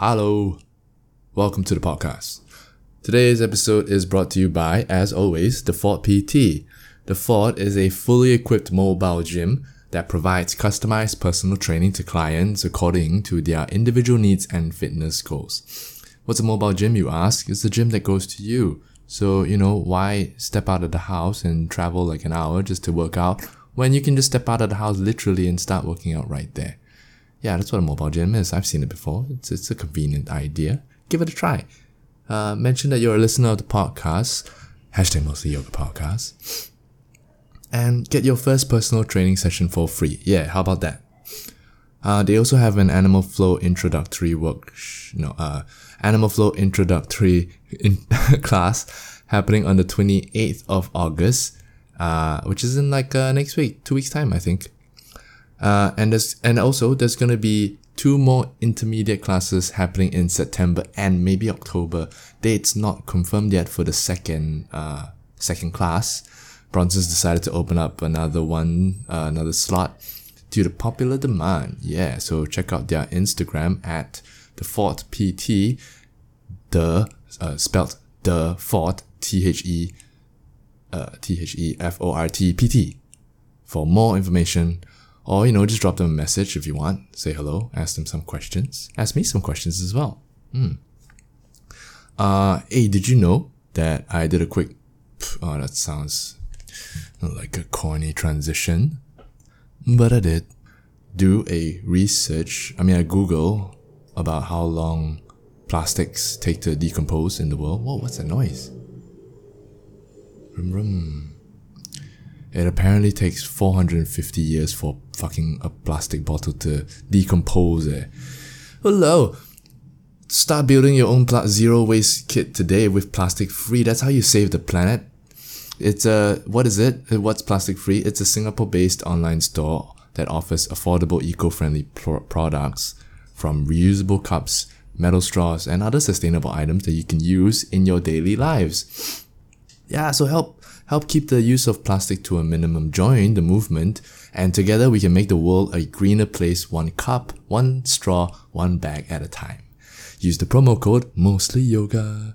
Hello. Welcome to the podcast. Today's episode is brought to you by, as always, the PT. The is a fully equipped mobile gym that provides customized personal training to clients according to their individual needs and fitness goals. What's a mobile gym, you ask? It's the gym that goes to you. So, you know, why step out of the house and travel like an hour just to work out when you can just step out of the house literally and start working out right there? Yeah, that's what a mobile gym is. I've seen it before. It's, it's a convenient idea. Give it a try. Uh, mention that you're a listener of the podcast, hashtag mostly yoga podcast, and get your first personal training session for free. Yeah, how about that? Uh, they also have an animal flow introductory work, no, uh, animal flow introductory in class happening on the 28th of August, uh, which is in like uh, next week, two weeks time, I think. Uh, and there's and also there's gonna be two more intermediate classes happening in September and maybe October. Dates not confirmed yet for the second uh second class. Bronson's decided to open up another one, uh, another slot due to popular demand. Yeah, so check out their Instagram at the Fort PT, the uh, spelled the Fort T H E uh, T H E F O R T P T for more information or, you know, just drop them a message if you want. Say hello, ask them some questions. Ask me some questions as well. Hmm. Uh, hey, did you know that I did a quick, oh, that sounds like a corny transition, but I did do a research. I mean, I Google about how long plastics take to decompose in the world. Whoa, what's that noise? Rum, rum. It apparently takes 450 years for fucking a plastic bottle to decompose. Eh. Hello. Start building your own pla- zero waste kit today with plastic free. That's how you save the planet. It's a what is it? What's plastic free? It's a Singapore-based online store that offers affordable, eco-friendly pro- products from reusable cups, metal straws, and other sustainable items that you can use in your daily lives. Yeah, so help help keep the use of plastic to a minimum. Join the movement, and together we can make the world a greener place one cup, one straw, one bag at a time. Use the promo code mostly yoga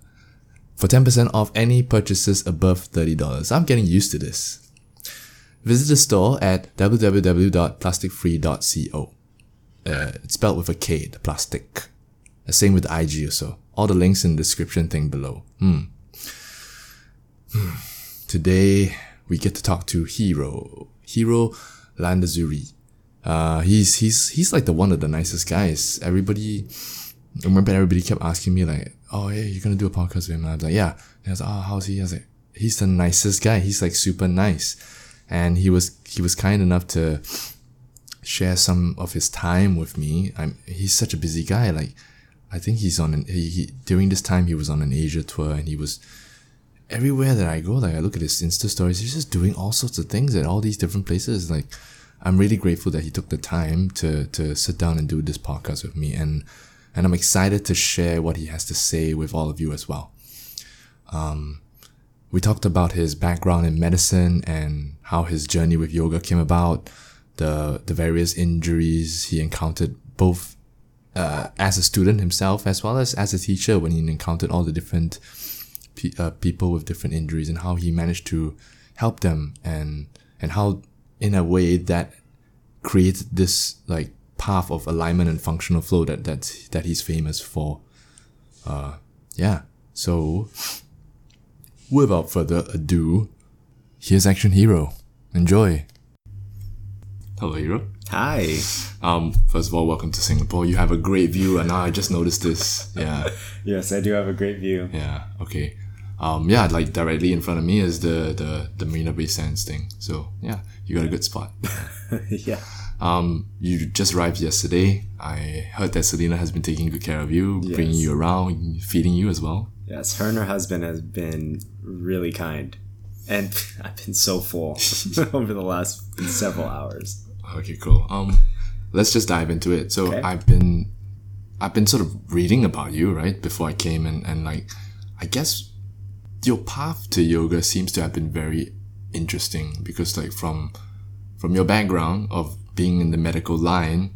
for 10% off any purchases above $30. I'm getting used to this. Visit the store at www.plastikfree.co. Uh, it's spelled with a K, the plastic. The same with the IG also. All the links in the description thing below. Hmm. Hmm. Today we get to talk to Hiro. Hiro Landazuri. Uh, he's he's he's like the one of the nicest guys. Everybody, I remember everybody kept asking me like, "Oh, hey, you're gonna do a podcast with him?" And I was like, "Yeah." And I was like, "Oh, how's he?" I was like, "He's the nicest guy. He's like super nice," and he was he was kind enough to share some of his time with me. I'm he's such a busy guy. Like, I think he's on an he, he during this time he was on an Asia tour and he was everywhere that I go, like I look at his Insta stories, he's just doing all sorts of things at all these different places. Like, I'm really grateful that he took the time to to sit down and do this podcast with me, and and I'm excited to share what he has to say with all of you as well. Um, we talked about his background in medicine and how his journey with yoga came about, the the various injuries he encountered both uh, as a student himself as well as as a teacher when he encountered all the different pe- uh, people with different injuries and how he managed to help them and and how in a way that created this like path of alignment and functional flow that that that he's famous for. Uh, yeah. So, without further ado, here's Action Hero. Enjoy. Hello, Hiro. Hi. Um, first of all, welcome to Singapore. You have a great view, and now I just noticed this. Yeah. Yes, I do have a great view. Yeah. Okay. Um, yeah, like directly in front of me is the the the Marina Bay Sands thing. So yeah, you got a good spot. yeah. Um, you just arrived yesterday. I heard that Selena has been taking good care of you, Yes. bringing you around, feeding you as well. Yes, her and her husband has been really kind. And I've been so full over the last several hours. Okay, cool. Um, let's just dive into it. So Okay. I've been, I've been sort of reading about you right before I came, and and like, I guess your path to yoga seems to have been very interesting because like from from your background of being in the medical line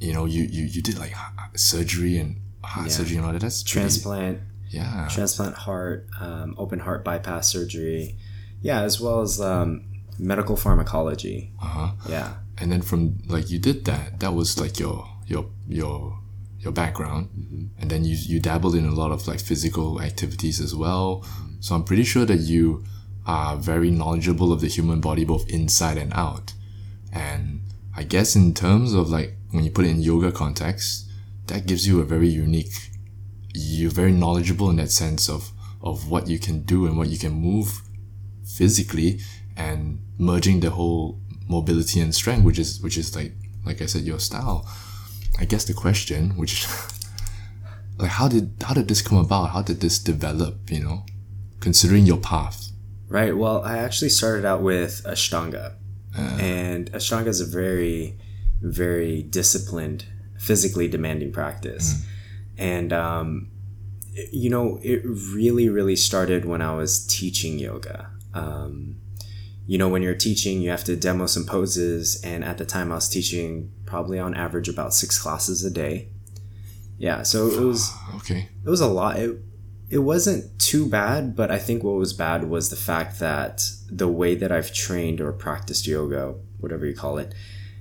you know you you, you did like surgery and heart Yeah. surgery and all that. That's pretty- Transplant, yeah. transplant heart, um, open heart bypass surgery. Yeah, as well as um, medical pharmacology. uh-huh. Yeah. And then from like you did that. That was like your your your your background, mm-hmm. and then you you dabbled in a lot of like physical activities as well. Mm-hmm. So I'm pretty sure that you are very knowledgeable of the human body, both inside and out. And I guess in terms of like when you put it in yoga context, that gives you a very unique. You're very knowledgeable in that sense of of what you can do and what you can move physically and merging the whole mobility and strength which is which is like like i said your style i guess the question which like how did how did this come about how did this develop you know considering your path Right. Well, I actually started out with Ashtanga. and Ashtanga is a very, very disciplined, physically demanding practice. And, um, you know, it really, really started when I was teaching yoga. Um, you know, when you're teaching, you have to demo some poses. And at the time, I was teaching probably on average about six classes a day. Yeah. So it was okay it was a lot. It, it wasn't too bad, but I think what was bad was the fact that the way that I've trained or practiced yoga, whatever you call it,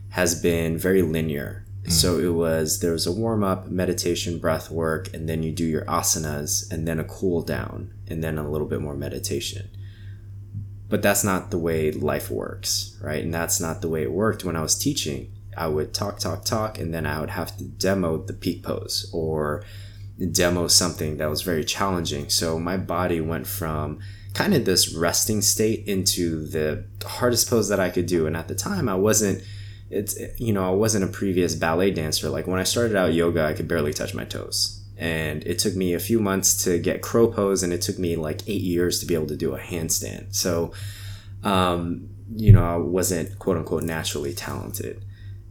has been very linear. Mm. So it was there was a warm up, meditation, breath work, and then you do your asanas, and then a cool down, and then a little bit more meditation. But that's not the way life works, right? And that's not the way it worked when I was teaching. I would talk, talk, talk, and then I would have to demo the peak pose or demo something that was very challenging. So my body went from kind of this resting state into the hardest pose that I could do. And at the time, I wasn't. It's you know I wasn't a previous ballet dancer. Like when I started out yoga, I could barely touch my toes, and it took me a few months to get crow pose, and it took me like eight years to be able to do a handstand. So, um, you know, I wasn't quote unquote naturally talented.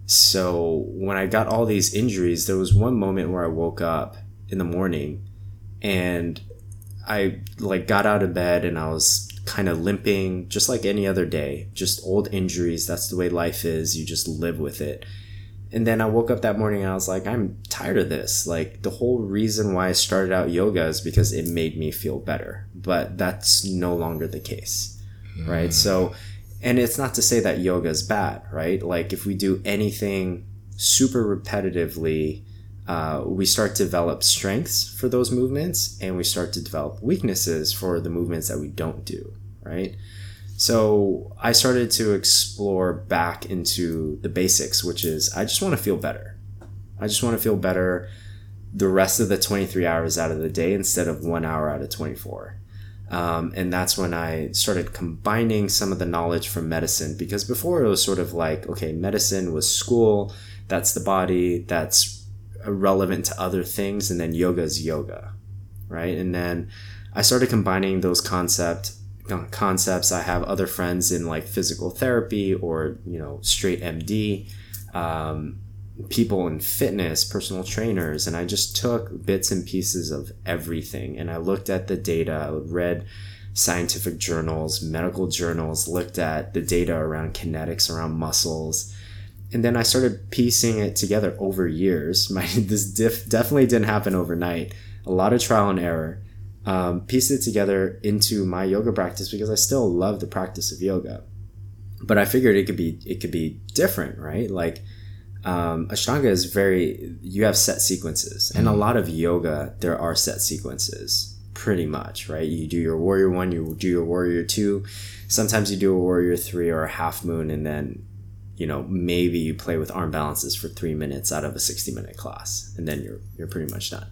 So when I got all these injuries, there was one moment where I woke up in the morning and I like got out of bed and I was kind of limping just like any other day. Just old injuries, that's the way life is. You just live with it. And then I woke up that morning and I was like, I'm tired of this. Like the whole reason why I started out yoga is because it made me feel better. But that's no longer the case. Right? Hmm. So and it's not to say that yoga is bad, right? Like if we do anything super repetitively, uh, we start to develop strengths for those movements and we start to develop weaknesses for the movements that we don't do, right? So I started to explore back into the basics, which is I just want to feel better. I just want to feel better the rest of the 23 hours out of the day instead of one hour out of 24. Um, and that's when I started combining some of the knowledge from medicine because before it was sort of like, okay, medicine was school, that's the body, that's relevant to other things, and then yoga is yoga, right? And then I started combining those concept concepts. I have other friends in like physical therapy or you know straight MD, um, people in fitness, personal trainers, and I just took bits and pieces of everything and I looked at the data, I read scientific journals, medical journals, looked at the data around kinetics, around muscles. And then I started piecing it together over years. My this diff definitely didn't happen overnight. A lot of trial and error. Um, pieced it together into my yoga practice because I still love the practice of yoga. But I figured it could be it could be different, right? Like um, Ashtanga is very you have set sequences, and a lot of yoga there are set sequences, pretty much, right? You do your warrior one, you do your warrior two, sometimes you do a warrior three or a half moon, and then you know maybe you play with arm balances for three minutes out of a sixty minute class, and then you're you're pretty much done.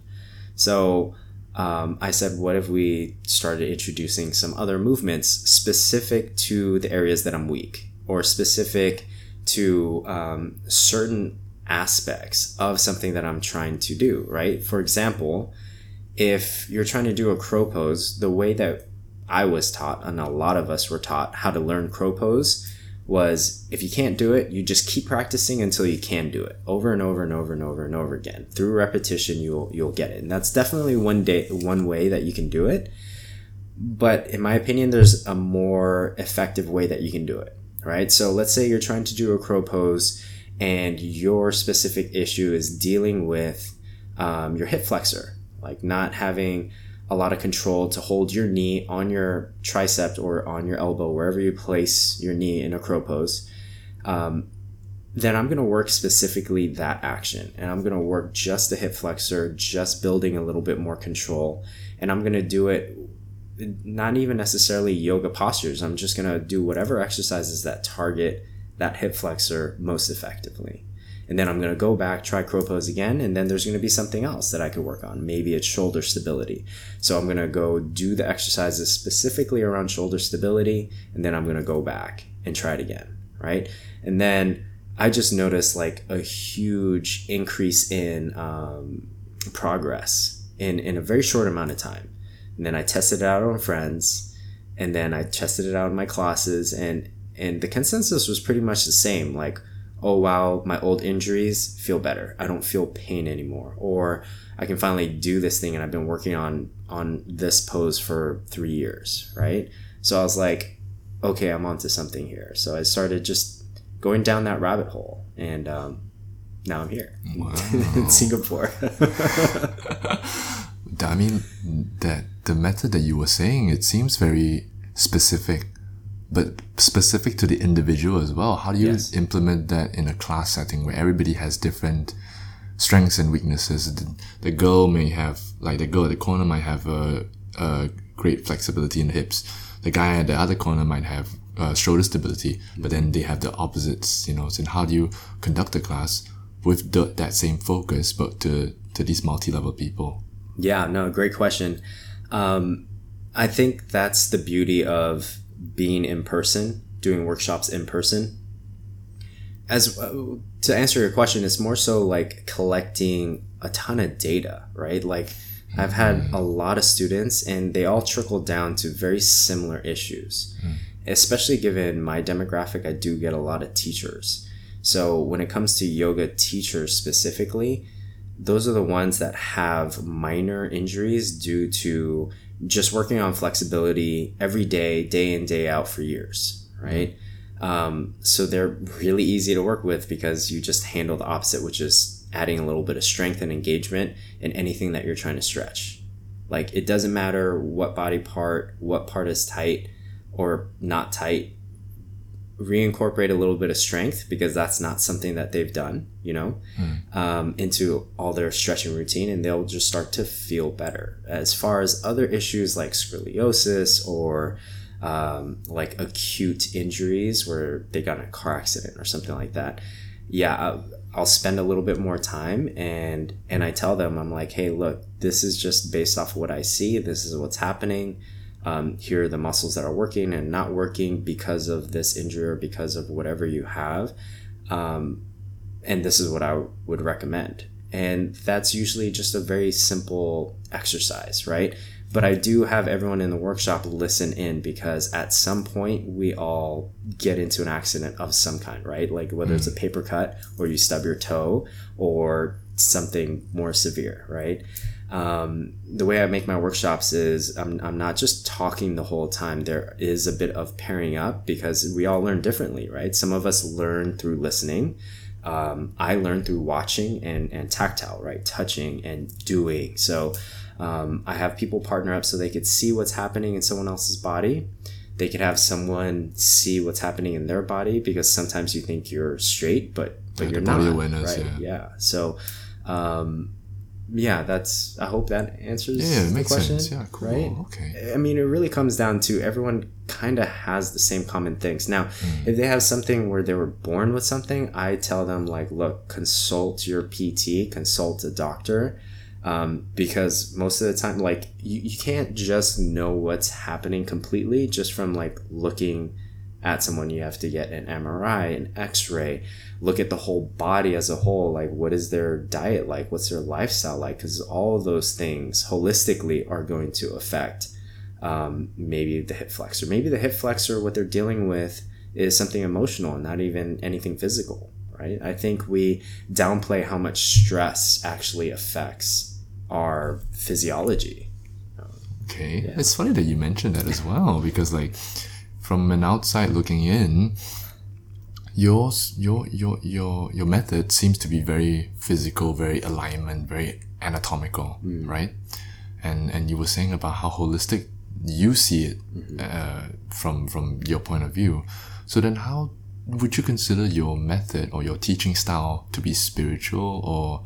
So um, I said, what if we started introducing some other movements specific to the areas that I'm weak or specific to um, certain aspects of something that I'm trying to do, right? For example, if you're trying to do a crow pose, the way that I was taught, and a lot of us were taught how to learn crow pose, was if you can't do it, you just keep practicing until you can do it over and over and over and over and over again. Through repetition, you'll you'll get it, and that's definitely one day one way that you can do it. But in my opinion, there's a more effective way that you can do it, right? So let's say you're trying to do a crow pose, and your specific issue is dealing with um, your hip flexor, like not having a lot of control to hold your knee on your tricep or on your elbow, wherever you place your knee in a crow pose, um, then I'm going to work specifically that action. And I'm going to work just the hip flexor, just building a little bit more control. And I'm going to do it not even necessarily yoga postures. I'm just going to do whatever exercises that target that hip flexor most effectively. And then I'm going to go back, try crow pose again, and then there's going to be something else that I could work on. Maybe it's shoulder stability. So I'm going to go do the exercises specifically around shoulder stability, and then I'm going to go back and try it again, right? And then I just noticed like a huge increase in um, progress in, in a very short amount of time. And then I tested it out on friends, and then I tested it out in my classes, and and the consensus was pretty much the same. Like oh wow, my old injuries feel better. I don't feel pain anymore. Or I can finally do this thing and I've been working on on this pose for three years, right? So I was like, okay, I'm onto something here. So I started just going down that rabbit hole and um, now I'm here wow. in Singapore. I mean that the method that you were saying, it seems very specific but specific to the individual as well. How do you yes. implement that in a class setting where everybody has different strengths and weaknesses? The, the girl may have, like the girl at the corner might have a, a great flexibility in the hips. The guy at the other corner might have uh, shoulder stability, but then they have the opposites, you know. So how do you conduct a class with the, that same focus, but to, to these multi-level people? Yeah, no, great question. Um, I think that's the beauty of being in person, doing workshops in person. As uh, to answer your question, it's more so like collecting a ton of data, right? Like I've had mm-hmm. a lot of students and they all trickle down to very similar issues. Mm. Especially given my demographic, I do get a lot of teachers. So when it comes to yoga teachers specifically, those are the ones that have minor injuries due to just working on flexibility every day, day in, day out for years, right? Um, so they're really easy to work with because you just handle the opposite, which is adding a little bit of strength and engagement in anything that you're trying to stretch. Like it doesn't matter what body part, what part is tight or not tight, reincorporate a little bit of strength because that's not something that they've done, you know, mm. um, into all their stretching routine and they'll just start to feel better. As far as other issues like scoliosis or um, like acute injuries where they got in a car accident or something like that, yeah, I'll, I'll spend a little bit more time and and I tell them I'm like, hey, look, this is just based off of what I see. This is what's happening um, here are the muscles that are working and not working because of this injury or because of whatever you have. Um, and this is what I would recommend. And that's usually just a very simple exercise, right? But I do have everyone in the workshop listen in because at some point we all get into an accident of some kind, right? Like whether it's a mm. paper cut or you stub your toe or something more severe, right? Um, the way I make my workshops is I'm, I'm not just talking the whole time. There is a bit of pairing up because we all learn differently, right? Some of us learn through listening. Um, I learn through watching and, and tactile, right? Touching and doing. So um, I have people partner up so they could see what's happening in someone else's body. They could have someone see what's happening in their body because sometimes you think you're straight, but but yeah, you're not. Awareness, right? Yeah. yeah. So um, yeah, that's. I hope that answers. Yeah, it makes question, sense. Yeah, cool. Right? Okay. I mean, it really comes down to everyone kind of has the same common things. Now, mm. if they have something where they were born with something, I tell them like, look, consult your PT, consult a doctor, um, because most of the time, like, you, you can't just know what's happening completely just from like looking at someone you have to get an mri an x-ray look at the whole body as a whole like what is their diet like? What's their lifestyle like? Because all of those things holistically are going to affect um, maybe the hip flexor. Maybe the hip flexor what they're dealing with is something emotional and not even anything physical right? I think we downplay how much stress actually affects our physiology. Okay. Yeah. it's funny that you mentioned that as well because like from an outside looking in, yours, your, your, your, your method seems to be very physical, very alignment, very anatomical, right? And and you were saying about how holistic you see it uh, from from your point of view. So then, how would you consider your method or your teaching style to be spiritual, or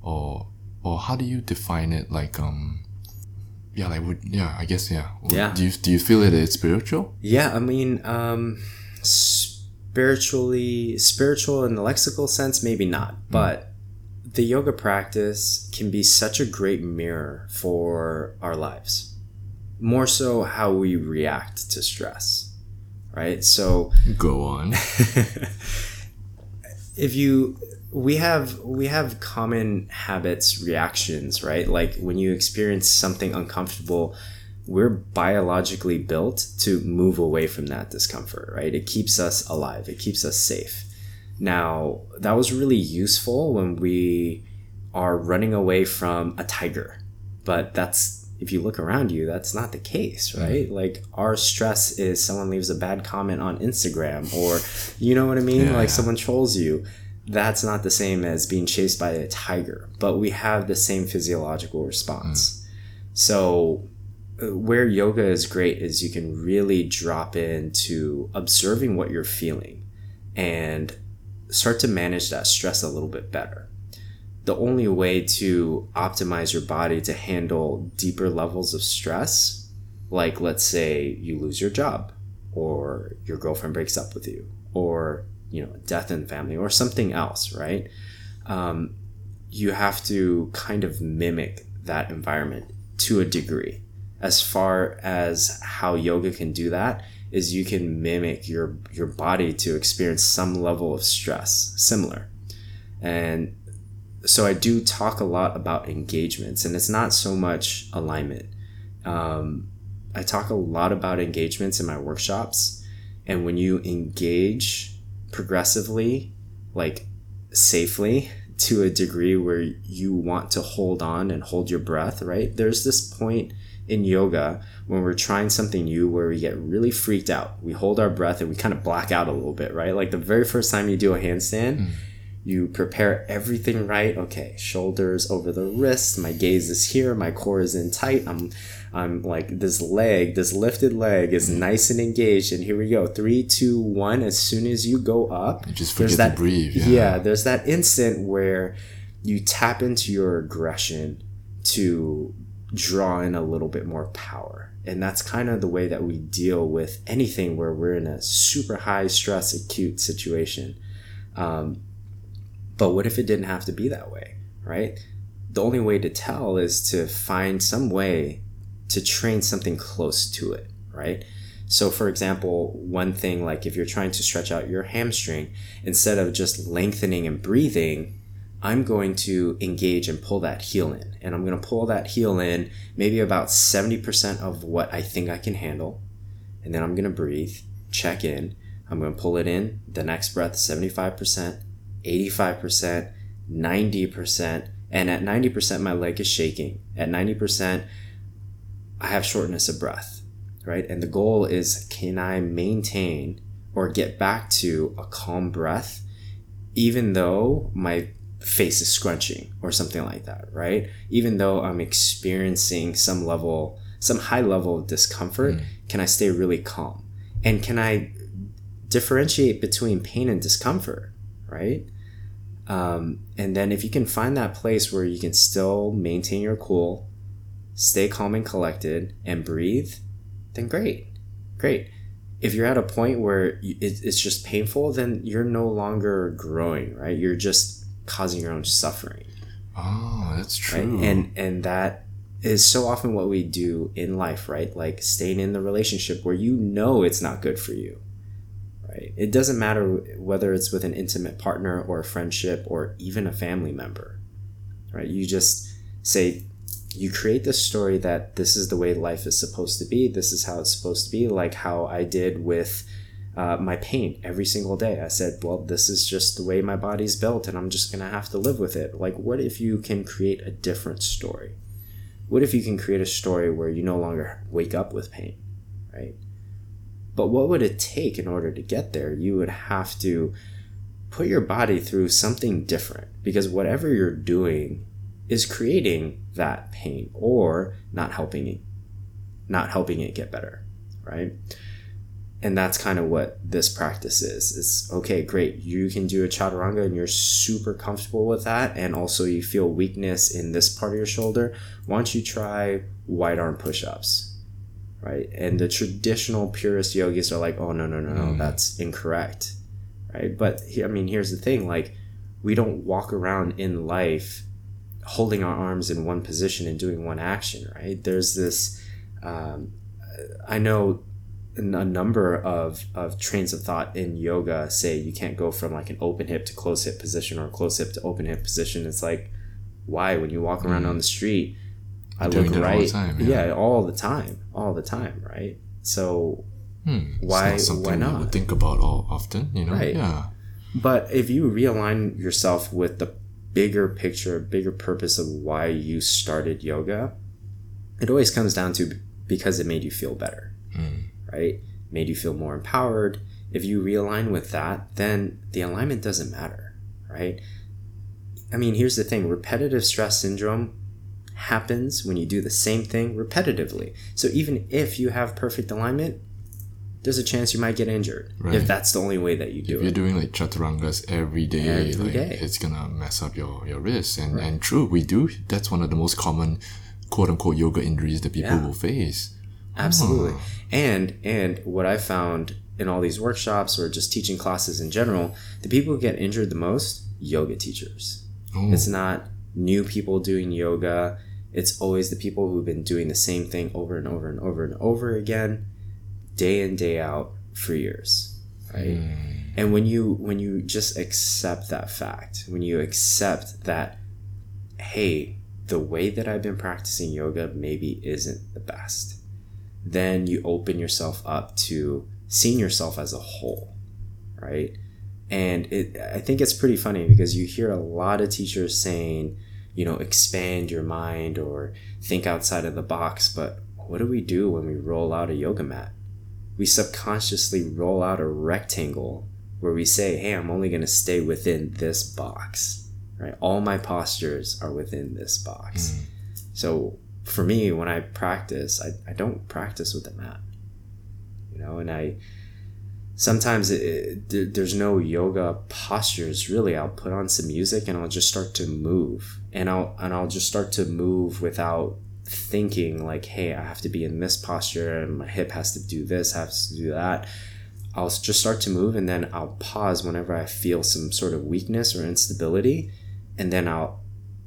or or how do you define it? Like um, yeah, like would yeah, I guess yeah. Yeah. Do you do you feel that it's spiritual? Yeah, I mean, um, spiritually, spiritual in the lexical sense, maybe not, but the yoga practice can be such a great mirror for our lives. More so, how we react to stress, right? So, Go on. if you we have we have common habits reactions right? Like when you experience something uncomfortable we're biologically built to move away from that discomfort right? It keeps us alive. It keeps us safe. Now that was really useful when we are running away from a tiger but that's if you look around you that's not the case right like our stress is someone leaves a bad comment on instagram or you know what i mean Yeah, like yeah. someone trolls you that's not the same as being chased by a tiger, but we have the same physiological response. So, uh, where yoga is great is you can really drop into observing what you're feeling and start to manage that stress a little bit better. The only way to optimize your body to handle deeper levels of stress, like let's say you lose your job, or your girlfriend breaks up with you, or you know death in the family or something else right? Um, you have to kind of mimic that environment to a degree. As far as how yoga can do that is you can mimic your your body to experience some level of stress similar. And so i do talk a lot about engagements and it's not so much alignment um, i talk a lot about engagements in my workshops and when you engage progressively, like safely to a degree where you want to hold on and hold your breath, right? There's this point in yoga when we're trying something new where we get really freaked out. We hold our breath and we kind of black out a little bit, right? Like the very first time you do a handstand, you prepare everything right. Okay, shoulders over the wrist, my gaze is here, my core is in tight. I'm I'm like this leg, this lifted leg is nice and engaged. And here we go. Three, two, one. As soon as you go up, You just forget to breathe, yeah. yeah, there's that instant where you tap into your aggression to draw in a little bit more power. And that's kind of the way that we deal with anything where we're in a super high stress acute situation. Um, but what if it didn't have to be that way, right? The only way to tell is to find some way to train something close to it, right? So, for example, one thing like if you're trying to stretch out your hamstring, instead of just lengthening and breathing, I'm going to engage and pull that heel in. And I'm going to pull that heel in maybe about 70% of what I think I can handle. And then I'm going to breathe, check in. I'm going to pull it in. The next breath, 75%, 85%, 90%. And at 90%, my leg is shaking. At 90%, I have shortness of breath, right? And the goal is can I maintain or get back to a calm breath, even though my face is scrunching or something like that, right? Even though I'm experiencing some level, some high level of discomfort, mm. can I stay really calm? And can I differentiate between pain and discomfort, right? Um, and then if you can find that place where you can still maintain your cool, stay calm and collected, and breathe, then great, great. If you're at a point where it's just painful, then you're no longer growing, right? You're just causing your own suffering Oh, that's right true. and and that is so often what we do in life right like staying in the relationship where you know it's not good for you right it doesn't matter whether it's with an intimate partner or a friendship or even a family member right you just say you create this story that this is the way life is supposed to be this is how it's supposed to be like how i did with uh, my pain every single day. I said, well, this is just the way my body's built and I'm just going to have to live with it. Like, what if you can create a different story? What if you can create a story where you no longer wake up with pain, right? But what would it take in order to get there? You would have to put your body through something different because whatever you're doing is creating that pain or not helping it not helping it get better, right? And that's kind of what this practice is. It's okay, great. You can do a chaturanga and you're super comfortable with that. And also you feel weakness in this part of your shoulder. Why don't you try wide arm push ups? Right. And the traditional purist yogis are like, oh, no, no, no, no, Mm. that's incorrect. Right. But I mean, here's the thing like, we don't walk around in life holding our arms in one position and doing one action, right? There's this, um, I know a number of, of trains of thought in yoga say you can't go from like an open hip to close hip position or close hip to open hip position. It's like, why? When you walk around on the street, I Mm. You're look doing that all the time, yeah. yeah, all the time, all the time, right? So, Hmm. Why- not something why not? would think about all often, you know? Right. Yeah. But if you realign yourself with the bigger picture, bigger purpose of why you started yoga, it always comes down to because it made you feel better, right? Made you feel more empowered. If you realign with that, then the alignment doesn't matter, right? I mean, here's the thing repetitive stress syndrome happens when you do the same thing repetitively. So even if you have perfect alignment, there's a chance you might get injured Right. if that's the only way that you do If it. you're doing like chaturangas every day, Every like, day. it's gonna mess up your, your wrists. And, and true, we do. That's one of the most common quote unquote yoga injuries that people Yeah. will face. absolutely Oh. and and what i found in all these workshops or just teaching classes in general the people who get injured the most yoga teachers Oh, it's not new people doing yoga it's always the people who've been doing the same thing over and over and over and over again day in day out for years right? Hmm. And when you when you just accept that fact when you accept that hey the way that i've been practicing yoga maybe isn't the best then you open yourself up to seeing yourself as a whole right? And it i think it's pretty funny because you hear a lot of teachers saying you know expand your mind or think outside of the box but what do we do when we roll out a yoga mat? We subconsciously roll out a rectangle where we say hey i'm only going to stay within this box right? All my postures are within this box. Mm. So for me when i practice I, I don't practice with a mat you know and i sometimes it, it, there- there's no yoga postures really i'll put on some music and i'll just start to move and i'll and i'll just start to move without thinking like hey i have to be in this posture and my hip has to do this has to do that. I'll just start to move and then i'll pause whenever i feel some sort of weakness or instability and then i'll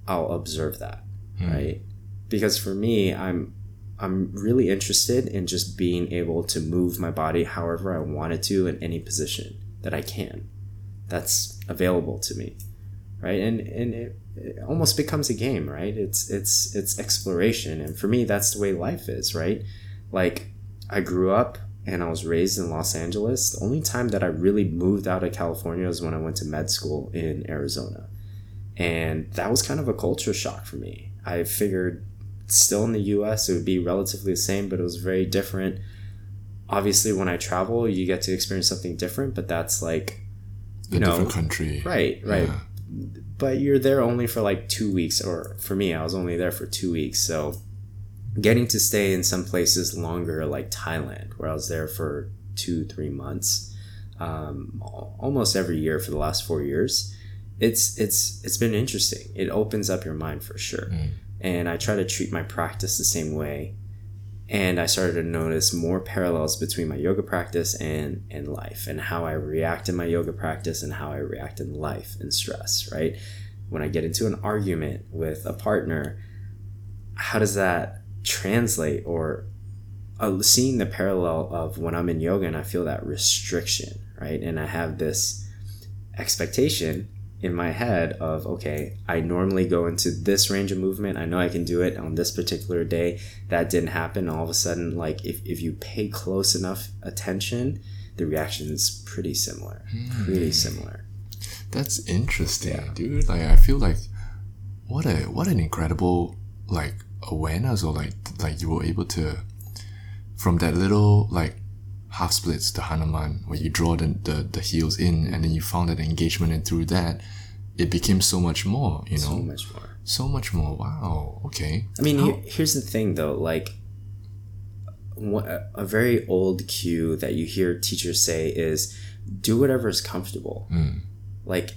i'll observe that hmm. right? Because for me i'm i'm really interested in just being able to move my body however i wanted to in any position that i can that's available to me right? And and it, it almost becomes a game right? It's it's it's exploration. And for me that's the way life is right? Like i grew up and i was raised in los angeles. The only time that i really moved out of california was when i went to med school in arizona. And that was kind of a culture shock for me. I figured still in the us it would be relatively the same but it was very different. Obviously when i travel you get to experience something different but that's like a you know, different country. right right. Yeah. But you're there only for like two weeks or for me i was only there for two weeks so getting to stay in some places longer like thailand where i was there for two three months um, almost every year for the last four years it's it's it's been interesting. It opens up your mind for sure. And i try to treat my practice the same way and i started to notice more parallels between my yoga practice and and life and how i react in my yoga practice and how i react in life and stress right? When i get into an argument with a partner how does that translate or uh, seeing the parallel of when i'm in yoga and i feel that restriction right? And i have this expectation in my head of okay i normally go into this range of movement. I know i can do it on this particular day. That didn't happen. All of a sudden like if, if you pay close enough attention the reaction is pretty similar. Pretty hmm. similar. That's interesting, Yeah. dude. Like I feel like what a what an incredible like awareness or like like you were able to from that little like half splits to Hanuman where you draw the, the, the heels in and then you found that engagement and through that it became so much more, you know. so much more So much more. Wow. Okay. I mean, here, here's the thing though, like a very old cue that you hear teachers say is do whatever is comfortable. Mm. Like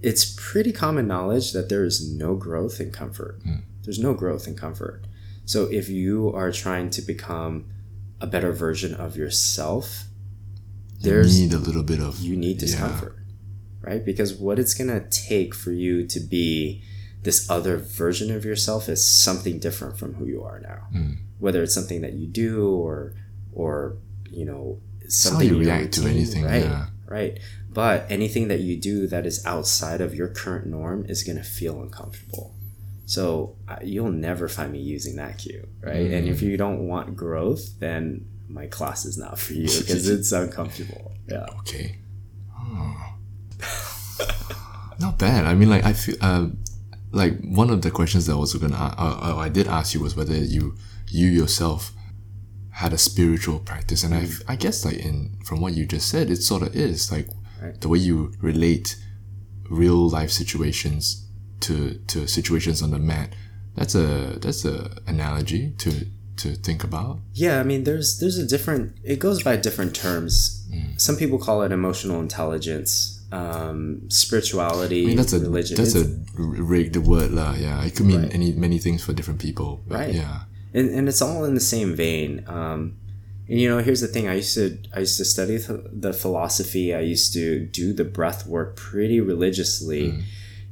it's pretty common knowledge that there is no growth in comfort. Mm. There's no growth in comfort. So if you are trying to become a better version of yourself, you need a little bit of you need yeah. discomfort, right? Because what it's gonna take for you to be this other version of yourself is something different from who you are now. Mm. Whether it's something that you do or or you know something you react to anything. right? Yeah. Right. But anything that you do that is outside of your current norm is gonna feel uncomfortable. So uh, you'll never find me using that cue, right? And Mm. if you don't want growth, then my class is not for you because it's uncomfortable. Yeah. Okay. Oh. Not bad. I mean, like I feel, uh, like one of the questions that I was gonna, uh, uh, I did ask you was whether you, you yourself, had a spiritual practice, and I, I guess like in from what you just said, it sort of is like Right. the way you relate real life situations to to situations on the mat. That's a that's a analogy to to think about. Yeah, I mean, there's there's a different. It goes by different terms. Mm. Some people call it emotional intelligence, um, spirituality, I mean, that's a religion. that's It's- a r- rigged word lah. Yeah, it could mean Right. any many things for different people. Right. Yeah. and, and it's all in the same vein. Um, and you know, here's the thing: I used to I used to study the philosophy. I used to do the breath work pretty religiously. Mm.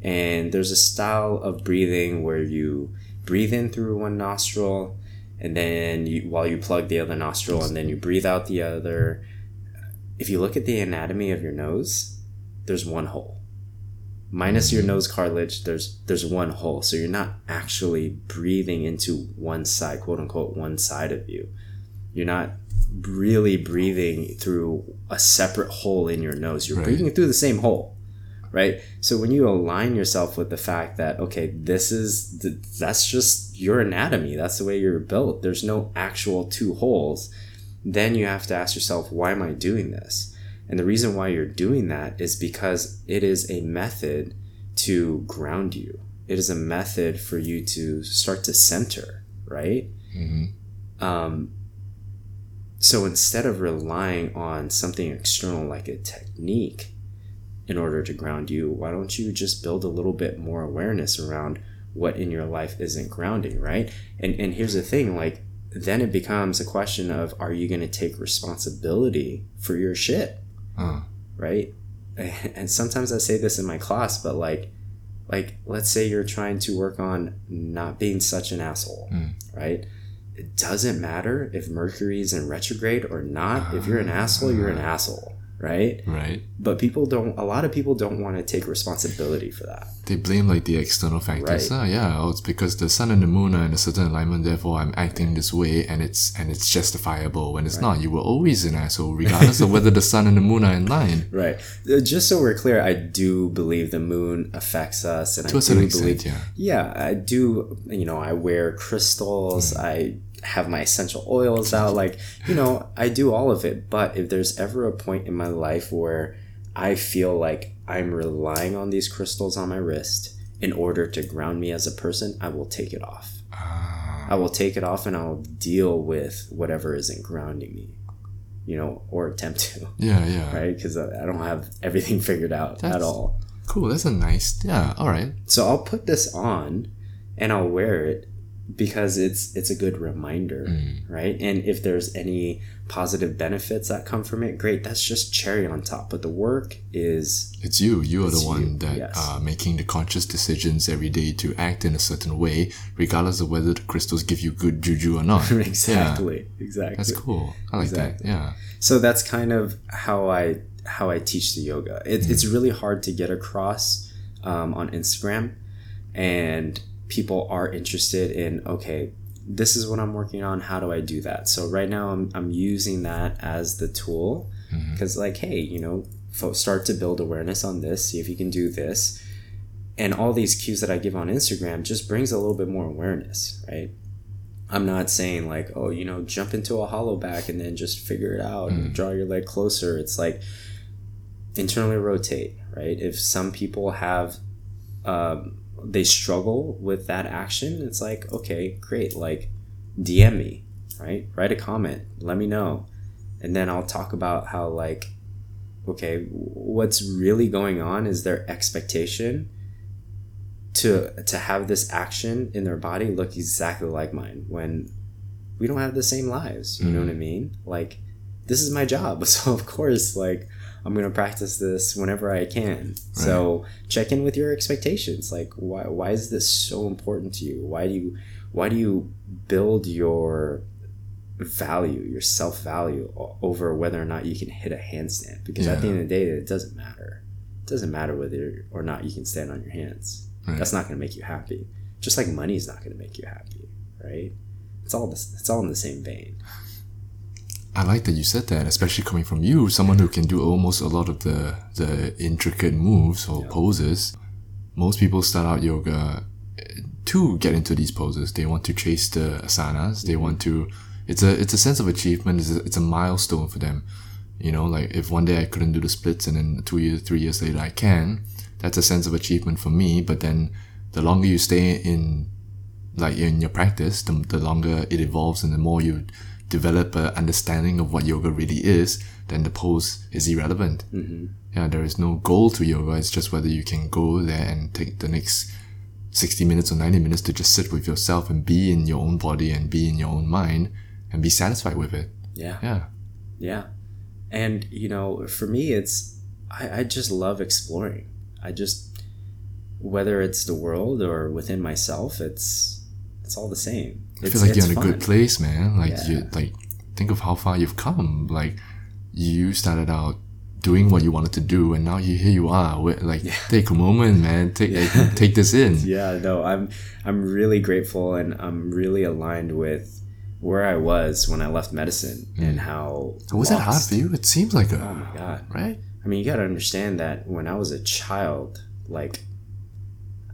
And there's a style of breathing where you breathe in through one nostril, and then you, while you plug the other nostril, and then you breathe out the other. If you look at the anatomy of your nose, there's one hole. Minus your mm-hmm. nose cartilage, there's there's one hole. So you're not actually breathing into one side, quote unquote, one side of you. You're not really breathing through a separate hole in your nose. You're Right. breathing through the same hole, right? So when you align yourself with the fact that okay, this is the, that's just your anatomy. That's the way you're built. There's no actual two holes. Then you have to ask yourself, why am I doing this? And the reason why you're doing that is because it is a method to ground you. It is a method for you to start to center, right? hmm Um, so instead of relying on something external like a technique in order to ground you, why don't you just build a little bit more awareness around what in your life isn't grounding, right? And and here's the thing, like then it becomes a question of are you going to take responsibility for your shit? Uh, right and sometimes i say this in my class but like like let's say you're trying to work on not being such an asshole Mm. right it doesn't matter if mercury's in retrograde or not if you're an asshole you're an asshole right right. but people don't a lot of people don't want to take responsibility for that They blame like the external factors. Right. Ah, yeah. Oh, it's because the sun and the moon are in a certain alignment, therefore I'm acting this way, and it's and it's justifiable. When it's not, you were always an asshole, regardless of whether the sun and the moon are in line. right Uh, just so we're clear i do believe the moon affects us and To i a certain do believe yeah. yeah i do you know i wear crystals Mm. i have my essential oils out like you know i do all of it but if there's ever a point in my life where i feel like i'm relying on these crystals on my wrist in order to ground me as a person i will take it off Ah, i will take it off and i'll deal with whatever isn't grounding me you know or attempt to yeah, yeah. right because I I don't have everything figured out at all Cool. That's a nice. Yeah. All right. so I'll put this on and I'll wear it because it's it's a good reminder, Mm. right? And if there's any positive benefits that come from it, great. That's just cherry on top. But the work is It's you. You are the one you, that yes. are making the conscious decisions every day to act in a certain way, regardless of whether the crystals give you good juju or not. exactly exactly. That's cool. I like that. Yeah. So that's kind of how I how I teach the yoga. It, It's really hard to get across um, on Instagram, and people are interested in okay, this is what I'm working on. How do I do that? So right now I'm I'm using that as the tool because like hey, you know, fo- start to build awareness on this. See if you can do this. And all these cues that I give on Instagram just brings a little bit more awareness, right? I'm not saying like, oh, you know, jump into a hollow back and then just figure it out and draw your leg closer. It's like internally rotate, right? If some people have um, they struggle with that action, it's like, okay, great. Like, DM me, right? Write a comment. Let me know. And then I'll talk about how, like, okay, what's really going on is their expectation to to have this action in their body look exactly like mine when we don't have the same lives. You know what mm. I mean? Like, this is my job. So, of course, like, I'm going to practice this whenever I can. So, check in with your expectations. Like, why, why is this so important to you? Why do you, why do you build your value, your self value over whether or not you can hit a handstand? Because at the end of the day, it doesn't matter. It doesn't matter whether or not you can stand on your hands. Right. That's not going to make you happy. Just like money is not going to make you happy, right? It's all this. It's all in the same vein. I like that you said that, especially coming from you, someone who can do almost a lot of the the intricate moves or poses. Most people start out yoga eh, to get into these poses. They want to chase the asanas. They want to. It's a it's a sense of achievement. It's a, it's a milestone for them. You know, like if one day I couldn't do the splits and then two years, three years later I can, that's a sense of achievement for me. But then the longer you stay in like in your practice, the, the longer it evolves and the more you develop an understanding of what yoga really is, then the pose is irrelevant. Mm-hmm. Yeah, there is no goal to yoga. It's just whether you can go there and take the next 60 minutes or 90 minutes to just sit with yourself and be in your own body and be in your own mind and be satisfied with it. Yeah. Yeah. Yeah. And, you know, for me, it's, I, I just love exploring. I just, whether it's the world or within myself, it's, it's all the same. I It's, feel like you're in a good place, man. Like Yeah. you like think of how far you've come. Like you started out doing what you wanted to do and now you here you are. Where, like take a moment, man. Take like, take this in. Yeah, no, I'm, I'm really grateful and I'm really aligned with where I was when I left medicine mm. and how. Was that hard for you? It seems like a Oh my God. right. I mean, you got to understand that when I was a child, like,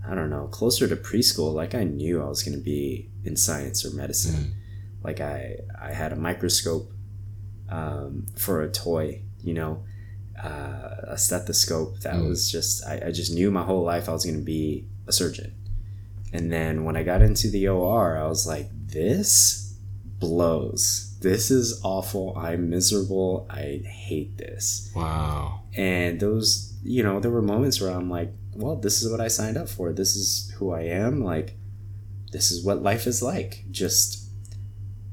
I don't know, closer to preschool, like I knew I was going to be in science or medicine. Like I, I had a microscope um, for a toy, you know, uh, a stethoscope that was just, I, I just knew my whole life I was going to be a surgeon. And then when I got into the OR, I was like, this blows. This is awful. I'm miserable. I hate this Wow. and those you know there were moments where i'm like well this is what i signed up for this is who i am like this is what life is like. Just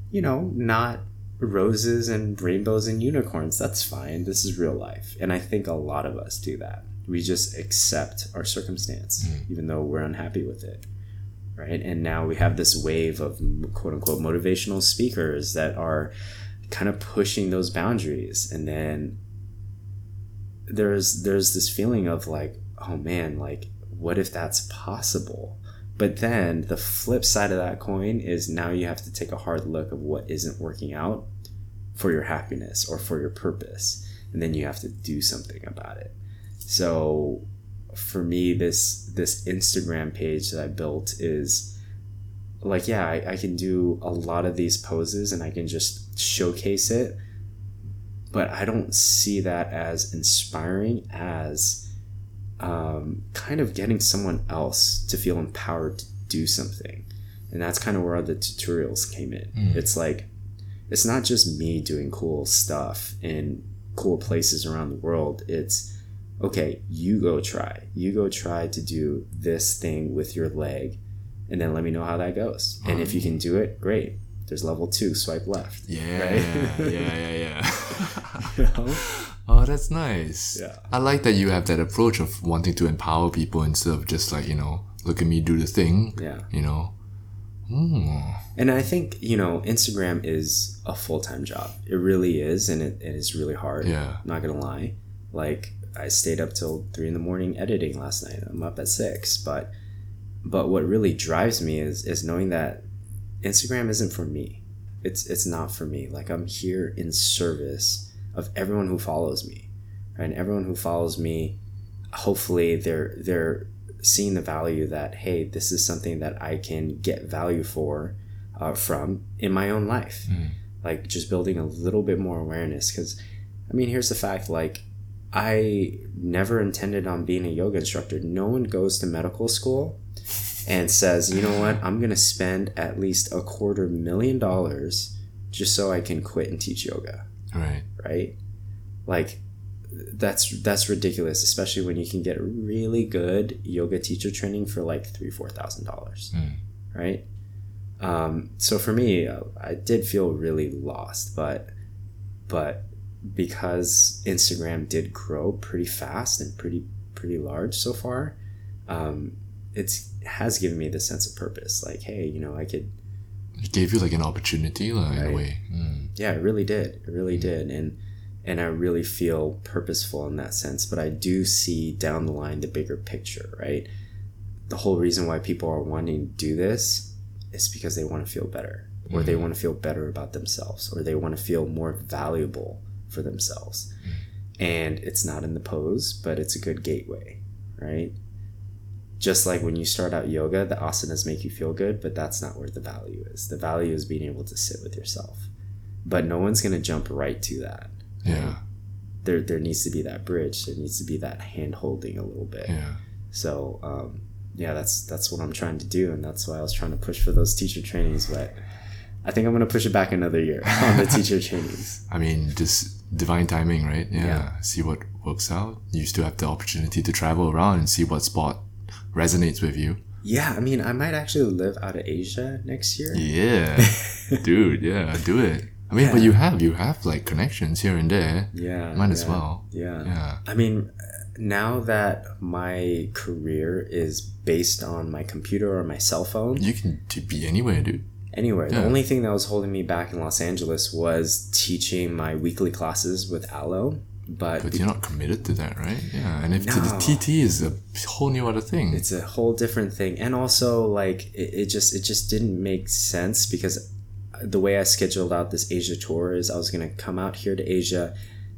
you know not roses and rainbows and unicorns. That's fine. This is real life. And i think a lot of us do that. We just accept our circumstance mm-hmm. even though we're unhappy with it right? And now we have this wave of quote unquote motivational speakers that are kind of pushing those boundaries. And then there's there's this feeling of like oh man like what if that's possible but then the flip side of that coin is now you have to take a hard look of what isn't working out for your happiness or for your purpose. And then you have to do something about it. So for me this this instagram page that i built is like yeah I, I can do a lot of these poses and i can just showcase it. But I don't see that as inspiring as um, kind of getting someone else to feel empowered to do something. And that's kind of where the tutorials came in. It's like, it's not just me doing cool stuff in cool places around the world. It's, okay, you go try. You go try to do this thing with your leg, and then let me know how that goes. And if you can do it, great. There's level two, swipe left. Yeah, Right? yeah, yeah, yeah. You know? Oh, that's nice. Yeah. I like that you have that approach of wanting to empower people instead of just like, you know, look at me do the thing. Yeah. You know. Mm. And I think, you know, Instagram is a full time job. It really is, and it, it is really hard. Yeah. I'm not gonna lie. Like I stayed up till three in the morning editing last night. I'm up at six. But but what really drives me is is knowing that Instagram isn't for me. It's it's not for me. Like I'm here in service of everyone who follows me. Right? And everyone who follows me, hopefully they're they're seeing the value that hey, this is something that I can get value for uh, from in my own life. Like just building a little bit more awareness. Because I mean, here's the fact: like I never intended on being a yoga instructor. No one goes to medical school and says, you know what, I'm gonna spend at least a quarter million dollars just so I can quit and teach yoga, Right. right? Like that's that's ridiculous, especially when you can get really good yoga teacher training for like three four thousand dollars, Mm. right? Um, so for me, uh, I did feel really lost, but but because Instagram did grow pretty fast and pretty pretty large so far, um, it's has given me the sense of purpose. Like, hey, you know, I could It gave you like an opportunity, like, in a way. Mm. yeah, it really did. It really mm. did. And and I really feel purposeful in that sense. But I do see down the line the bigger picture, right? The whole reason why people are wanting to do this is because they want to feel better. Or they mm. want to feel better about themselves, or they want to feel more valuable for themselves. Mm. And it's not in the pose, but it's a good gateway, right? Just like when you start out yoga, the asanas make you feel good, but that's not where the value is. The value is being able to sit with yourself. But no one's going to jump right to that. Yeah. There, there needs to be that bridge. There needs to be that hand holding a little bit. Yeah. So, um, yeah, that's that's what I'm trying to do, and that's why I was trying to push for those teacher trainings. But I think I'm going to push it back another year on the teacher trainings. I mean, just divine timing, right? Yeah. Yeah. See what works out. You still have the opportunity to travel around and see what spot resonates with you. Yeah, I mean, I might actually live out of Asia next year. Yeah. Dude, yeah, do it. I mean, but you have you have like connections here and there. Yeah, Might as yeah, well. Yeah. Yeah. I mean, now that my career is based on my computer or my cell phone, You can be anywhere, dude. anywhere. The only thing that was holding me back in Los Angeles was teaching my weekly classes with Alo. But, But you're not committed to that, right? Yeah. And if No. the TT is a whole new other thing. it's a whole different thing. And also, like, it, it just it just didn't make sense because the way I scheduled out this Asia tour is I was gonna come out here to Asia,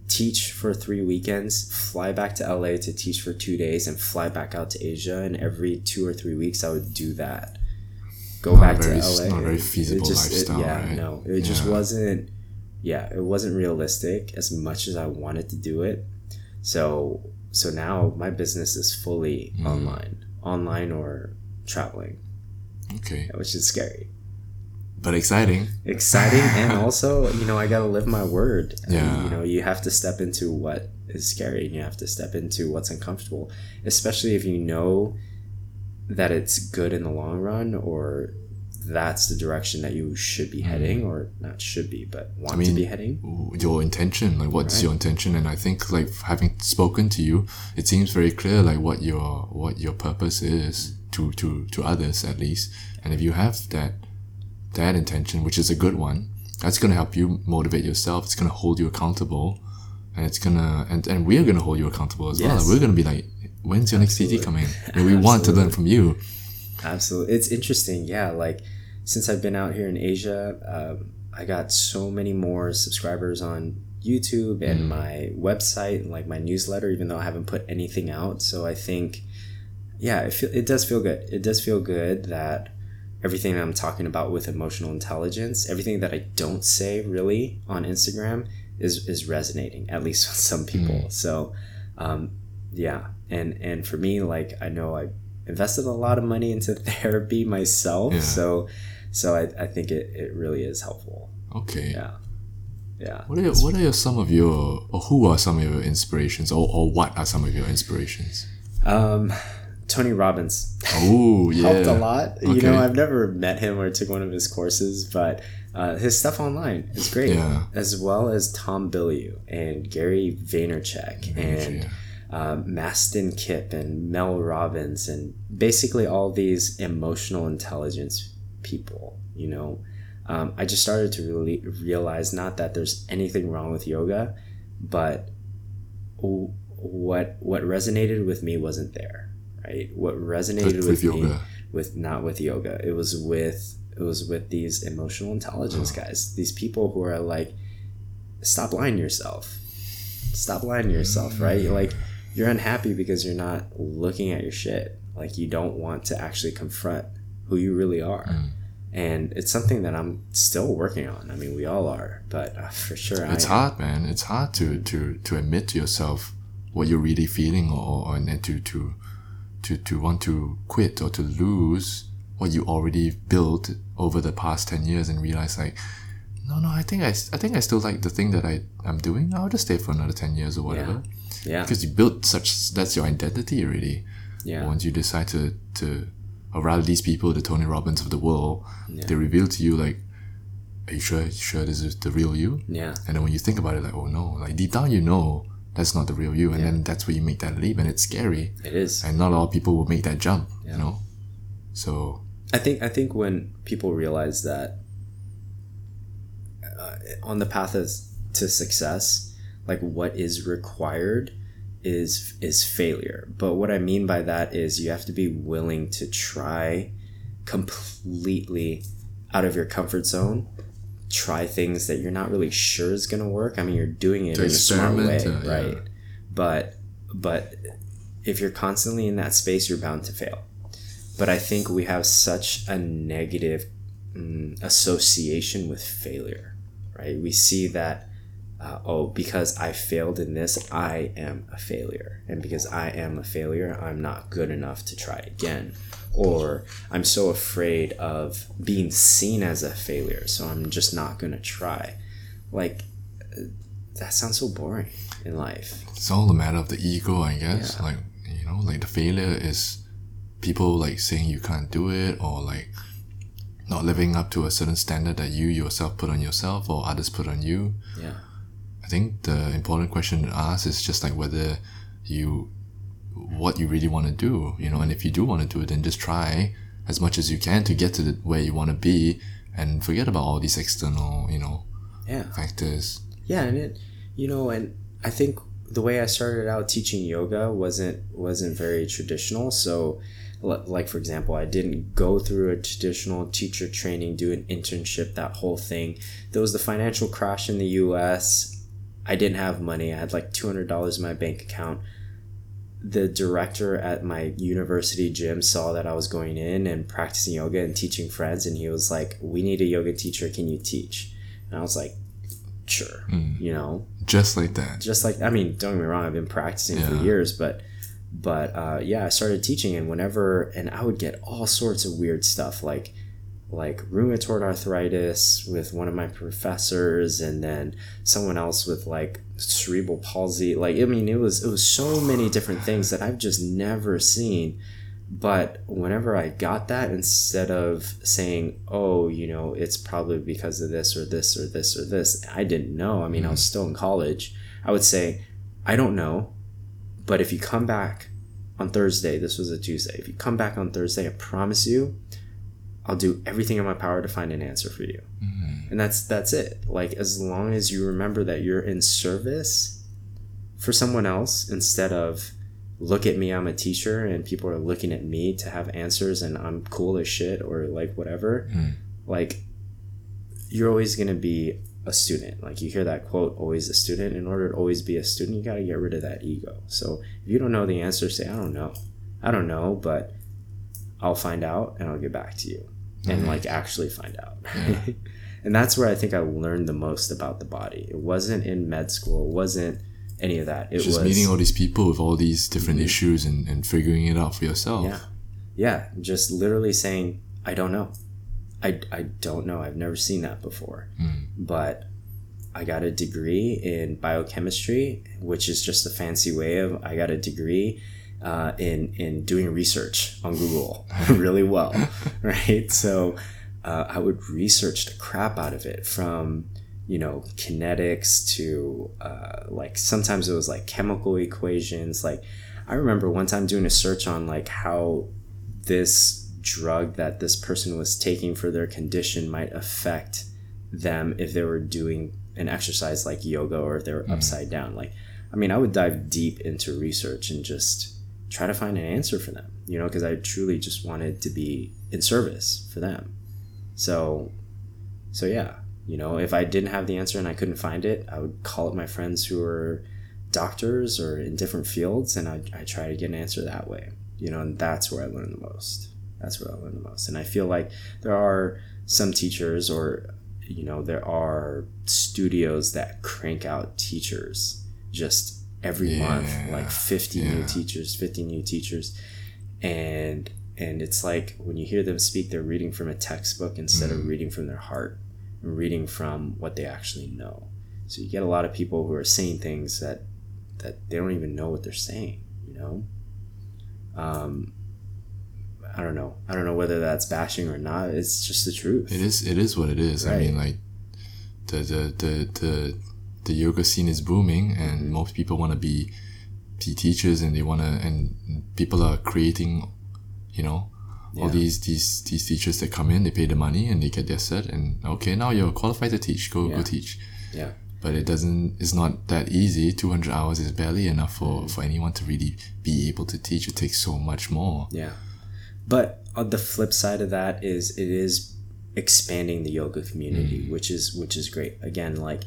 teach for three weekends, fly back to LA to teach for two days, and fly back out to Asia. And every two or three weeks, I would do that. Go Not back very- to LA. not very It- it feasible just- it- lifestyle, yeah, right? no, it just wasn't. Yeah, it wasn't realistic as much as I wanted to do it. So so now my business is fully Mm. online, online or traveling, okay. which is scary But exciting. exciting and also you know i gotta live my word And, Yeah. you know you have to step into what is scary and you have to step into what's uncomfortable especially if you know that it's good in the long run or that's the direction that you should be heading or not should be but want to Mm. mean, be heading? your intention like what's Right. your intention? And i think like having spoken to you it seems very clear like what your what your purpose is to to to others at least. And if you have that that intention which is a good one that's going to help you motivate yourself it's going to hold you accountable and it's gonna and, and we're gonna hold you accountable as well. Yes. we're gonna be like when's your next TT coming? And we want to learn from you Absolutely. It's interesting. Yeah. Like since I've been out here in Asia, um, I got so many more subscribers on YouTube and my website and like my newsletter, even though I haven't put anything out. So I think, yeah, it, feel, it does feel good. It does feel good that everything I'm talking about with emotional intelligence, everything that I don't say really on Instagram is, is resonating, at least with some people. So, um, yeah. And, and for me, like, I know I invested a lot of money into therapy myself. Yeah. So, so I, I think it, it really is helpful. okay Yeah. Yeah. what are your, what are your, some of your or who are some of your inspirations or, or what are some of your inspirations Um, Tony Robbins oh yeah helped a lot. You know, I've never met him or took one of his courses, but uh, his stuff online is great. Yeah. As well as Tom Bilyeu and Gary Vaynerchuk and yeah. Um, Mastin Kipp and Mel Robbins and basically all these emotional intelligence people. You know, um, I just started to really realize not that there's anything wrong with yoga, but w- what what resonated with me wasn't there. Right, what resonated With- with, with me with not with yoga. It was with it was with these emotional intelligence guys. These people who are like, stop lying to yourself. Stop lying to yourself, right? Like you're unhappy because you're not looking at your shit. Like you don't want to actually confront who you really are. Mm. And it's something that I'm still working on. I mean, we all are, but uh, for sure, It's hard, man. It's hard to to to admit to yourself what you're really feeling, or, or and to to to, to want to quit or to lose what you already built over the past 10 years and realize like no no i think i, I think i still like the thing that I, i'm doing i'll just stay for another 10 years or whatever Yeah. Because you built such that's your identity already Yeah. once you decide to to or rather these people the tony robbins of the world they reveal to you like are you sure you sure this is the real you? Yeah. and then when you think about it like oh no. Like deep down you know that's not the real you. And then that's where you make that leap and it's scary. It is. and not all people will make that jump you know? So I think I think when people realize that uh, on the path of, to success, like what is required is is failure. But what I mean by that is you have to be willing to try completely out of your comfort zone. Try things that you're not really sure is gonna work. I mean, you're doing it To in a smart way, experiment, uh, yeah. right? But but if you're constantly in that space, you're bound to fail but I think we have such a negative mm, association with failure, right? We see that, uh, oh, because I failed in this, I am a failure. And because I am a failure, I'm not good enough to try again. Or I'm so afraid of being seen as a failure, so I'm just not going to try. Like, uh, that sounds so boring in life. it's all a matter of the ego i guess Yeah. like you know like the failure is people like saying you can't do it or like not living up to a certain standard that you yourself put on yourself or others put on you Yeah. I think the important question to ask is just like whether you what you really want to do, you know, and if you do want to do it, then just try as much as you can to get to the, where you want to be, and forget about all these external, you know, Yeah. factors. yeah and it you know and i think the way i started out teaching yoga wasn't wasn't very traditional so like for example i didn't go through a traditional teacher training do an internship that whole thing there was the financial crash in the us i didn't have money i had like $200 in my bank account the director at my university gym saw that I was going in and practicing yoga and teaching friends, and he was like, "We need a yoga teacher. Can you teach?" And I was like, "Sure." You know, Just like that. just like I mean, don't get me wrong, I've been practicing for years, but but uh, yeah, I started teaching, and whenever and I would get all sorts of weird stuff like like rheumatoid arthritis with one of my professors, and then someone else with like cerebral palsy. Like I mean, it was it was so many different things that I've just never seen. But whenever I got that, instead of saying, "Oh, you know, it's probably because of this or this or this or this," I didn't know. I mean, I was mm-hmm. still in college. I would say, "I don't know," but if you come back on Thursday, this was a Tuesday. If you come back on Thursday, I promise you, I'll do everything in my power to find an answer for you. Mm-hmm. And that's that's it. Like as long as you remember that you're in service for someone else instead of look at me, I'm a teacher and people are looking at me to have answers and I'm cool as shit or like whatever. Mm-hmm. Like you're always going to be a student. Like you hear that quote, always a student. In order to always be a student, you got to get rid of that ego. So if you don't know the answer, say, I don't know. I don't know, but I'll find out and I'll get back to you and like actually find out. and that's where I think I learned the most about the body. It wasn't in med school, it wasn't any of that. It Just was Mm-hmm. meeting all these people with all these different issues and, and figuring it out for yourself. Yeah. Yeah. Just literally saying, I don't know. I, I don't know. I've never seen that before. But I got a degree in biochemistry, which is just a fancy way of I got a degree uh, in, in doing research on Google really well. Right. So uh, I would research the crap out of it from you know kinetics to uh, like sometimes it was like chemical equations like i remember one time doing a search on like how this drug that this person was taking for their condition might affect them if they were doing an exercise like yoga or if they were upside down like i mean i would dive deep into research and just try to find an answer for them you know because i truly just wanted to be in service for them. So so yeah you know if i didn't have the answer and i couldn't find it i would call up my friends who were doctors or in different fields and i i try to get an answer that way you know and that's where i learned the most. That's where i learned the most. And i feel like there are some teachers or you know there are studios that crank out teachers just every month like 50 new teachers 50 new teachers. And and it's like when you hear them speak they're reading from a textbook instead Mm. of reading from their heart and reading from what they actually know. So you get a lot of people who are saying things that that they don't even know what they're saying you know? Um i don't know. I don't know whether that's bashing or not. It's just the truth. It is. It is what it is. I mean, like the the the the the yoga scene is booming, and most people want to be be teachers, and they want to, and people are creating, you know, all these these these teachers that come in, they pay the money, and they get their cert, and okay, now you're qualified to teach. Go go teach. yeah But it doesn't. It's not that easy. Two hundred hours is barely enough for Mm-hmm. for anyone to really be able to teach. It takes so much more. Yeah. But on the flip side of that is it is expanding the yoga community, which is which is great. Again, like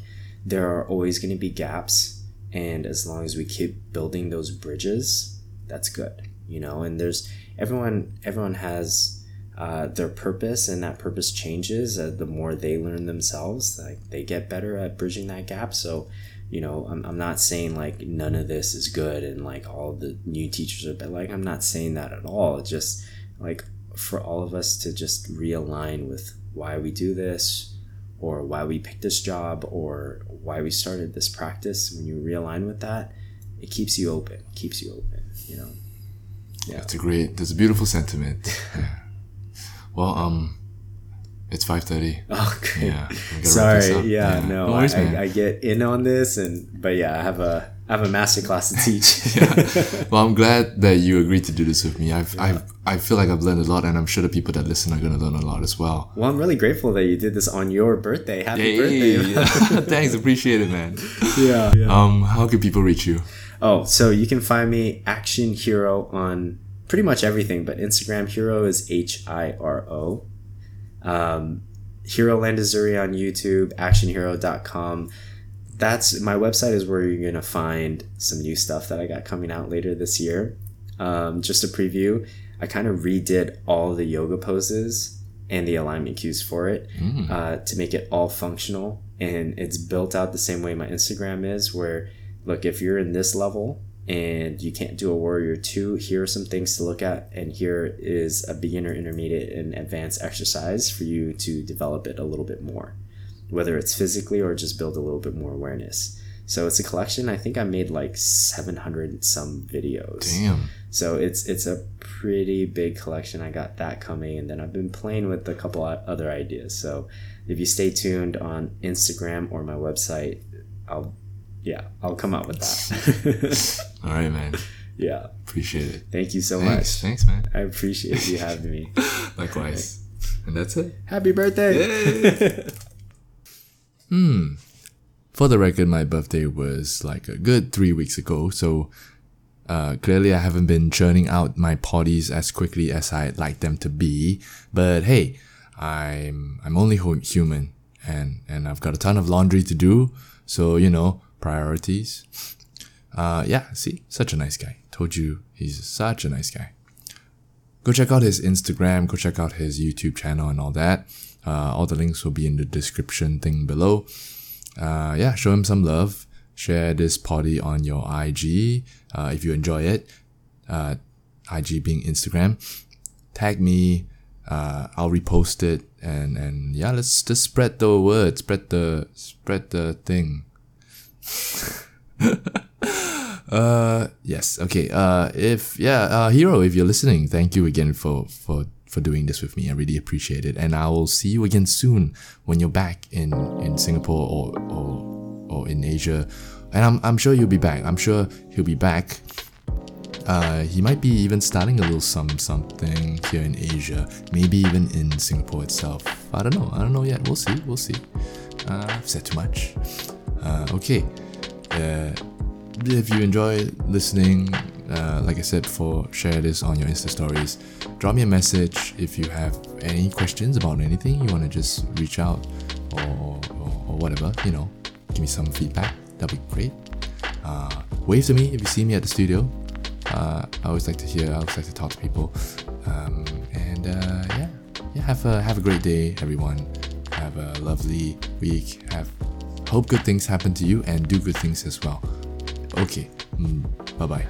there are always going to be gaps and as long as we keep building those bridges, that's good. You know, and there's everyone everyone has uh, their purpose and that purpose changes uh, the more they learn themselves like they get better at bridging that gap so you know I'm, I'm not saying like none of this is good and like all the new teachers are like i'm not saying that at all It's just like for all of us to just realign with why we do this or why we pick this job or why we started this practice when you realign with that it keeps you open keeps you open you know yeah It's a great. That's a beautiful sentiment. yeah. Well, um, it's five thirty. oh okay Yeah. we gotta wrap this sorry up. yeah, no, worries, I. I, I get in on this and but yeah i have a i have a master class to teach yeah. Well, I'm glad that you agreed to do this with me. I've, I've, I feel like I've learned a lot, and I'm sure the people that listen are gonna learn a lot as well. well i'm really grateful that you did this on your birthday happy birthday Thanks, appreciate it, man. yeah Um, how can people reach you? Oh, so you can find me Action Hiro on pretty much everything, but Instagram Hiro is H I R O. Um, Hiro Landazuri on YouTube, actionhiro.com. That's my website is where you're gonna find some new stuff that I got coming out later this year. Um, just a preview. I kind of redid all the yoga poses and the alignment cues for it Mm. uh, to make it all functional and it's built out the same way my instagram is where look if you're in this level and you can't do a warrior 2 here are some things to look at and here is a beginner intermediate and advanced exercise for you to develop it a little bit more whether it's physically or just build a little bit more awareness so it's a collection i think i made like 700 and some videos Damn. so it's it's a pretty big collection. I got that coming, and then I've been playing with a couple other ideas. So if you stay tuned on Instagram or my website, I'll yeah I'll come out with that. All right, man. yeah, Appreciate it. thank you so Thanks. much. Thanks, man. I appreciate you having me. Likewise. And that's it. Happy birthday! Hmm. For the record, my birthday was like a good three weeks ago, so uh, clearly I haven't been churning out my potties as quickly as I'd like them to be. But hey, I'm I'm only human, and and I've got a ton of laundry to do. So you know, priorities. Uh, yeah. See, such a nice guy. Told you he's such a nice guy. Go check out his Instagram. Go check out his YouTube channel and all that. Uh, all the links will be in the description thing below. Uh, yeah, show him some love. Share this potty on your IG uh, if you enjoy it. Uh, IG being Instagram. Tag me. Uh, I'll repost it and and yeah, let's just spread the word. Spread the spread the thing. uh yes okay uh if yeah uh hiro if you're listening thank you again for for for doing this with me i really appreciate it and i will see you again soon when you're back in in singapore or or or in asia and i'm, I'm sure you'll be back i'm sure he'll be back uh, he might be even starting a little some something here in Asia, maybe even in Singapore itself. I don't know. I don't know yet. We'll see. We'll see. Uh, I've said too much. Uh, okay. Uh, if you enjoy listening, uh, like I said before, share this on your Insta stories. Drop me a message if you have any questions about anything you want to just reach out or, or, or whatever. You know, give me some feedback. That'd be great. Uh, wave to me if you see me at the studio. Uh, I always like to hear. I always like to talk to people. Um, and uh, yeah, yeah. Have a have a great day, everyone. Have a lovely week. Have hope good things happen to you and do good things as well. Okay. Mm, bye bye.